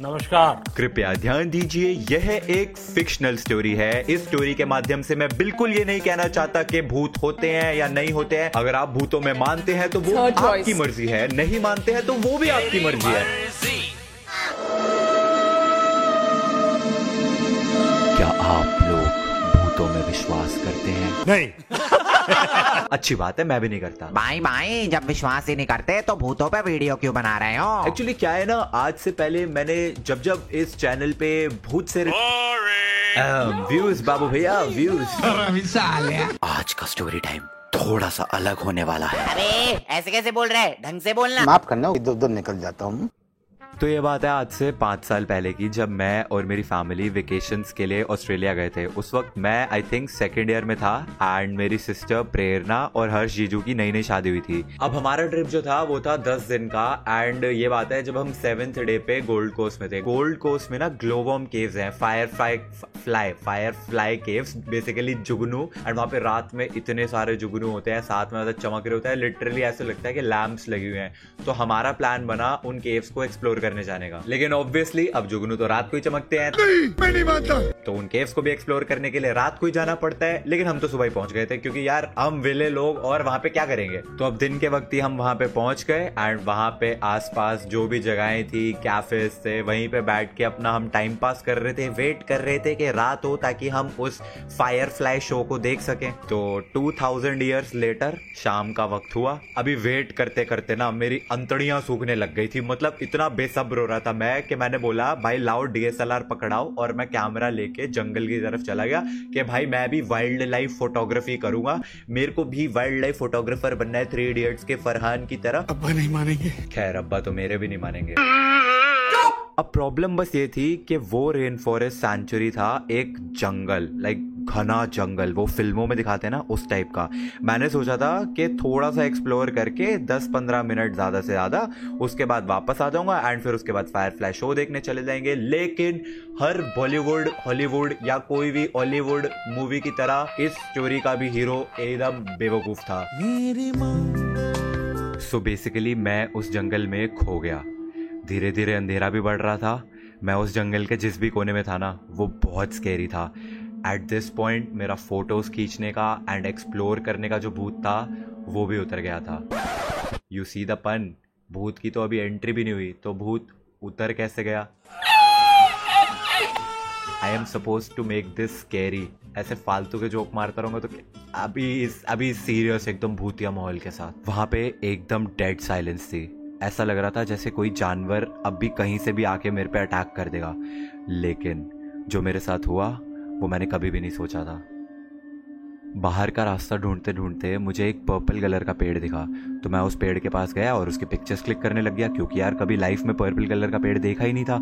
नमस्कार। कृपया ध्यान दीजिए यह एक फिक्शनल स्टोरी है। इस स्टोरी के माध्यम से मैं बिल्कुल ये नहीं कहना चाहता कि भूत होते हैं या नहीं होते हैं। अगर आप भूतों में मानते हैं तो वो आपकी मर्ज़ी है। नहीं मानते हैं तो वो भी आपकी मर्ज़ी है। क्या आप लोग भूतों में विश्वास करते हैं? नहीं। अच्छी बात है मैं भी नहीं करता। भाई भाई जब विश्वास ही नहीं करते तो भूतों पे वीडियो क्यों बना रहे हो? एक्चुअली क्या है ना आज से पहले मैंने जब जब इस चैनल पे भूत से व्यूज़ बाबू भैया व्यूज़ आज का स्टोरी टाइम थोड़ा सा अलग होने वाला है। अरे ऐसे कैसे बोल रहे हैं? ढंग से बोलना। माफ़ करना इधर उधर निकल जाता हूँ। तो ये बात है आज से पाँच साल पहले की, जब मैं और मेरी फैमिली वेकेशंस के लिए ऑस्ट्रेलिया गए थे। उस वक्त मैं आई थिंक सेकेंड ईयर में था एंड मेरी सिस्टर प्रेरणा और हर्ष जीजू की नई नई शादी हुई थी। अब हमारा ट्रिप जो था, वो था दस दिन का एंड ये बात है, जब हम सेवेंथ डे पे गोल्ड कोस्ट में थे। गोल्ड कोस्ट में ना ग्लोबम केव्स हैं firefly fly firefly caves basically Jugnu and वहाँ पे रात में इतने सारे जुगनू होते हैं, साथ में मतलब चमक रहे होता है। लिटरली ऐसे लगता है कि लैम्प्स लगी हुए हैं। तो हमारा प्लान बना उन केव्स को एक्सप्लोर करने जाने का। लेकिन ऑब्वियसली अब जुगनू तो रात को ही चमकते हैं। मैं नहीं मानता। तो उन केव्स को भी एक्सप्लोर करने के लिए रात को ही जाना पड़ता है लेकिन हम तो सुबह ही पहुँच गए थे क्योंकि यार हम विले लोग और वहाँ पे क्या करेंगे? तो अब दिन के वक्त ही हम वहाँ पे पहुँच गए एंड वहाँ पे आसपास जो भी जगहें थी कैफेज थे वहीं पे बैठ के अपना हम टाइम पास कर रहे थे वेट कर रहे थे कि रात हो ताकि हम उस फायर फ्लाई शो को देख सकें। तो 2000 इयर्स लेटर शाम का वक्त हुआ। अभी वेट करते करते ना मेरी अंतड़ियाँ सूखने लग गई थी। मतलब इतना बेसब्र रो रहा था मैं कि मैंने बोला भाई लाओ डीएसएलआर पकड़ाओ और मैं कैमरा लेके जंगल की तरफ़ चला गया कि भाई मैं भी वाइल्ड लाइफ फोटोग्राफी करूँगा। मेरे को भी वाइल्ड लाइफ फोटोग्राफर बनना है थ्री इडियट्स के फरहान की तरह। अब्बा नहीं मानेंगे। खैर अब्बा तो मेरे भी नहीं मानेंगे। अब प्रॉब्लम बस ये थी कि वो रेन फॉरेस्ट सेंचुरी था एक जंगल लाइक घना जंगल वो फ़िल्मों में दिखाते हैं ना उस टाइप का। मैंने सोचा था कि थोड़ा सा एक्सप्लोर करके 10-15 मिनट ज़्यादा से ज़्यादा उसके बाद वापस आ जाऊँगा एंड फिर उसके बाद फायर फ्लैश शो देखने चले जाएँगे। लेकिन हर बॉलीवुड हॉलीवुड या कोई भी हॉलीवुड मूवी की तरह इस स्टोरी का भी हीरो एकदम बेवकूफ़ था। सो बेसिकली मैं उस जंगल में खो गया। धीरे धीरे अंधेरा भी बढ़ रहा था। मैं उस जंगल के जिस भी कोने में था ना, वो बहुत स्केरी था। एट दिस पॉइंट मेरा फ़ोटोज़ खींचने का एंड एक्सप्लोर करने का जो भूत था, वो भी उतर गया था। यू सी द पन भूत की तो अभी एंट्री भी नहीं हुई तो भूत उतर कैसे गया? I am suppose to make this scary ऐसे फालतू के जोक मारता रहूँगा तो अभी इस, अभी सीरियस एकदम भूतिया माहौल के साथ। वहाँ पे एकदम डेड साइलेंस थी। ऐसा लग रहा था जैसे कोई जानवर अब भी कहीं से भी आके मेरे पे अटैक कर देगा। लेकिन जो मेरे साथ हुआ, वो मैंने कभी भी नहीं सोचा था। बाहर का रास्ता ढूंढते ढूंढते मुझे एक पर्पल कलर का पेड़ दिखा। तो मैं उस पेड़ के पास गया और उसके पिक्चर्स क्लिक करने लग गया, क्योंकि यार कभी लाइफ में पर्पल कलर का पेड़ देखा ही नहीं था।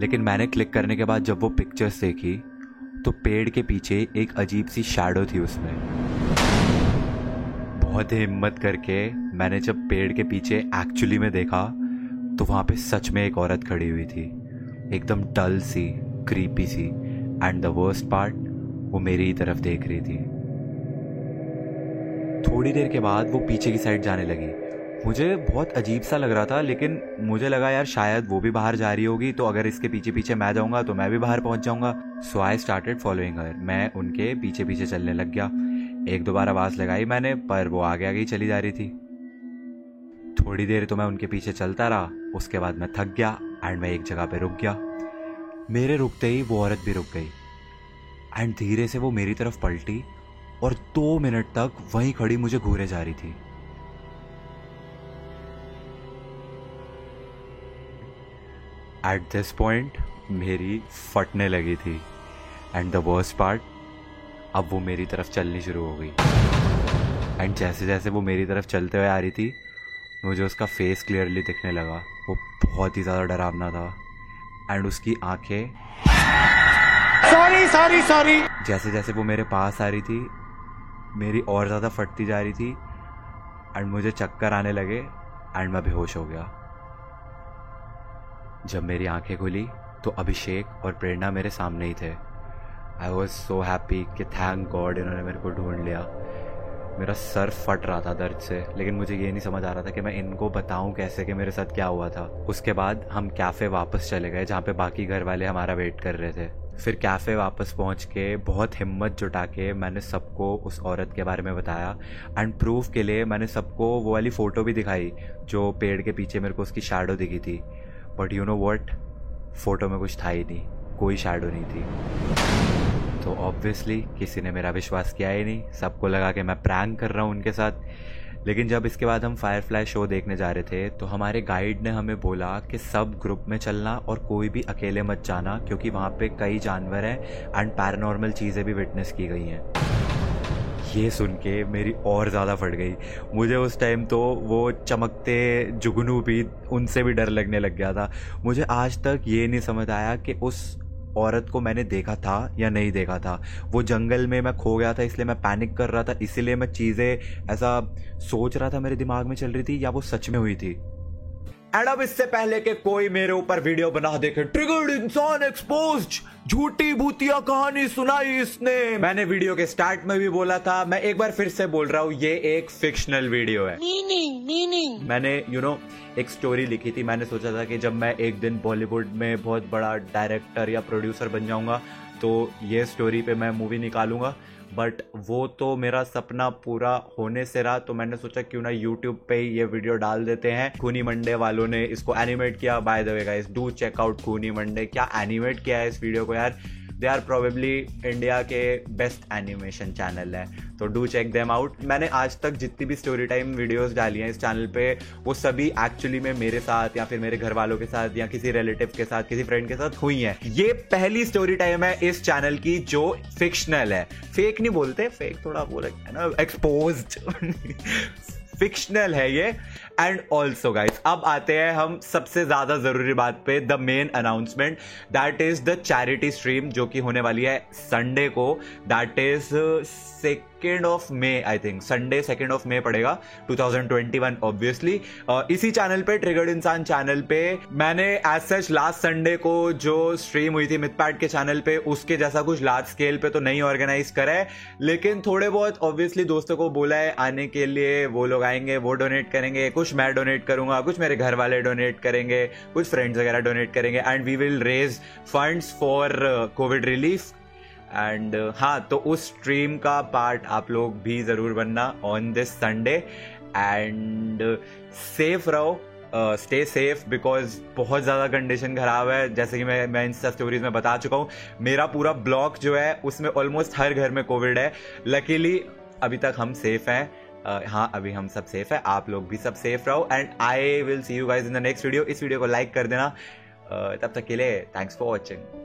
लेकिन मैंने क्लिक करने के बाद जब वो पिक्चर्स देखी तो पेड़ के पीछे एक अजीब सी शैडो थी उसमें। बहुत ही हिम्मत करके मैंने जब पेड़ के पीछे एक्चुअली में देखा तो वहाँ पे सच में एक औरत खड़ी हुई थी। एकदम डल सी क्रीपी सी। एंड द वर्स्ट पार्ट वो मेरी ही तरफ़ देख रही थी। थोड़ी देर के बाद वो पीछे की साइड जाने लगी। मुझे बहुत अजीब सा लग रहा था, लेकिन मुझे लगा, यार, शायद वो भी बाहर जा रही होगी तो अगर इसके पीछे पीछे मैं जाऊँगा तो मैं भी बाहर पहुँच जाऊँगा। सो आई स्टार्टेड फॉलोइंग हर मैं उनके पीछे पीछे चलने लग गया। एक दो बार आवाज़ लगाई मैंने, पर वो आगे आगे ही चली जा रही थी। थोड़ी देर तो मैं उनके पीछे चलता रहा, उसके बाद मैं थक गया एंड मैं एक जगह पे रुक गया। मेरे रुकते ही वो औरत भी रुक गई। एंड धीरे से वो मेरी तरफ़ पलटी और दो मिनट तक वहीं खड़ी मुझे घूरे जा रही थी। एट दिस पॉइंट मेरी फटने लगी थी। एंड द वर्स्ट पार्ट अब वो मेरी तरफ़ चलनी शुरू हो गई। एंड जैसे जैसे वो मेरी तरफ़ चलते हुए आ रही थी मुझे उसका फेस क्लियरली दिखने लगा। वो बहुत ही ज़्यादा डरावना था। एंड उसकी आँखें सॉरी सॉरी सॉरी जैसे जैसे वो मेरे पास आ रही थी मेरी और ज़्यादा फटती जा रही थी एंड मुझे चक्कर आने लगे एंड मैं बेहोश हो गया। जब मेरी आँखें खुली तो अभिषेक और प्रेरणा मेरे सामने ही थे। आई वॉज़ सो हैप्पी कि थैंक गॉड इन्होंने मेरे को ढूंढ लिया। मेरा सर फट रहा था दर्द से, लेकिन मुझे ये नहीं समझ आ रहा था कि मैं इनको बताऊँ कैसे कि मेरे साथ क्या हुआ था। उसके बाद हम कैफ़े वापस चले गए, जहाँ पे बाकी घर वाले हमारा वेट कर रहे थे। फिर कैफ़े वापस पहुँच के बहुत हिम्मत जुटा के मैंने सबको उस औरत के बारे में बताया। एंड प्रूफ के लिए मैंने सबको वो वाली फ़ोटो भी दिखाई, जो पेड़ के पीछे मेरे को उसकी शेडो दिखी थी। But you know what photo में कुछ था ही नहीं। कोई शेडो नहीं थी। तो ऑब्वियसली किसी ने मेरा विश्वास किया ही नहीं। सबको लगा कि मैं प्रैंक कर रहा हूँ उनके साथ। लेकिन जब इसके बाद हम फायरफ्लाई शो देखने जा रहे थे तो हमारे गाइड ने हमें बोला कि सब ग्रुप में चलना और कोई भी अकेले मत जाना, क्योंकि वहाँ पे कई जानवर हैं एंड पैरानॉर्मल चीज़ें भी विटनेस की गई हैं। ये सुन के मेरी और ज़्यादा फट गई। मुझे उस टाइम तो वो चमकते जुगनू भी, उनसे भी डर लगने लग गया था। मुझे आज तक ये नहीं समझ आया कि उस औरत को मैंने देखा था या नहीं देखा था। वो जंगल में मैं खो गया था, इसलिए मैं पैनिक कर रहा था, इसीलिए मैं चीज़ें ऐसा सोच रहा था मेरे दिमाग में चल रही थी या वो सच में हुई थी। एंड अब इससे पहले कि कोई मेरे ऊपर वीडियो बना देखे ट्रिगर्ड इंसान एक्सपोज झूठी भूतिया कहानी सुनाई इसने। मैंने वीडियो के स्टार्ट में भी बोला था मैं एक बार फिर से बोल रहा हूँ ये एक फिक्शनल वीडियो है। मीनिंग मीनिंग मैंने यू you नो know, एक स्टोरी लिखी थी मैंने सोचा था कि जब मैं एक दिन बॉलीवुड में बहुत बड़ा डायरेक्टर या प्रोड्यूसर बन जाऊँगा तो ये स्टोरी पे मैं मूवी निकालूँगा बट वो तो मेरा सपना पूरा होने से रहा तो मैंने सोचा क्यों ना यूट्यूब पे ये वीडियो डाल देते हैं। खूनी मंडे वालों ने इसको एनिमेट किया। By the way guys do check out Khooni Monday. क्या एनिमेट किया है इस वीडियो को यार? दे आर प्रोबेबली इंडिया के बेस्ट एनिमेशन चैनल है। तो डू चेक देम आउट मैंने आज तक जितनी भी स्टोरी टाइम वीडियोस डाली हैं इस चैनल पे, वो सभी एक्चुअली में मेरे साथ या फिर मेरे घर वालों के साथ या किसी रिलेटिव के साथ, किसी फ्रेंड के साथ हुई हैं। ये पहली स्टोरी टाइम है इस चैनल की जो फिक्शनल है। फेक नहीं बोलते फेक थोड़ा वो लगता है ना एक्सपोज फिक्शनल है ये। एंड ऑल्सो गाइस अब आते हैं हम सबसे ज़्यादा ज़रूरी बात पे the main announcement that is the charity stream जो कि होने वाली है संडे को। That is second of May I think Sunday second of May पड़ेगा 2021 ऑब्वियसली इसी चैनल पे ट्रिगर्ड इंसान चैनल पे, मैंने एज सच लास्ट संडे को जो स्ट्रीम हुई थी मिथपैट के चैनल पे, उसके जैसा कुछ लार्ज स्केल पे तो नहीं ऑर्गेनाइज करा है. लेकिन थोड़े बहुत ऑब्वियसली दोस्तों को बोला है, आने के लिए वो लोग आएँगे, वो डोनेट करेंगे, कुछ मैं डोनेट करूँगा, कुछ मेरे घर वाले डोनेट करेंगे, कुछ फ्रेंड्स वगैरह डोनेट करेंगे and we will raise funds for covid relief and हाँ तो उस स्ट्रीम का पार्ट आप लोग भी ज़रूर बनना on this Sunday and safe रहो स्टे सेफ़ बिकॉज़ बहुत ज़्यादा कंडीशन ख़राब है। जैसे कि मैं मैं इंस्टा स्टोरीज में बता चुका हूँ मेरा पूरा ब्लॉक जो है उसमें ऑलमोस्ट हर घर में कोविड है। लकीली अभी तक हम सेफ़ हैं। Uh, हाँ अभी हम सब सेफ़ है। आप लोग भी सब सेफ़ रहो। And I will see you guys in the next video इस वीडियो को लाइक कर देना। Uh, तब तक के लिए थैंक्स फॉर वॉचिंग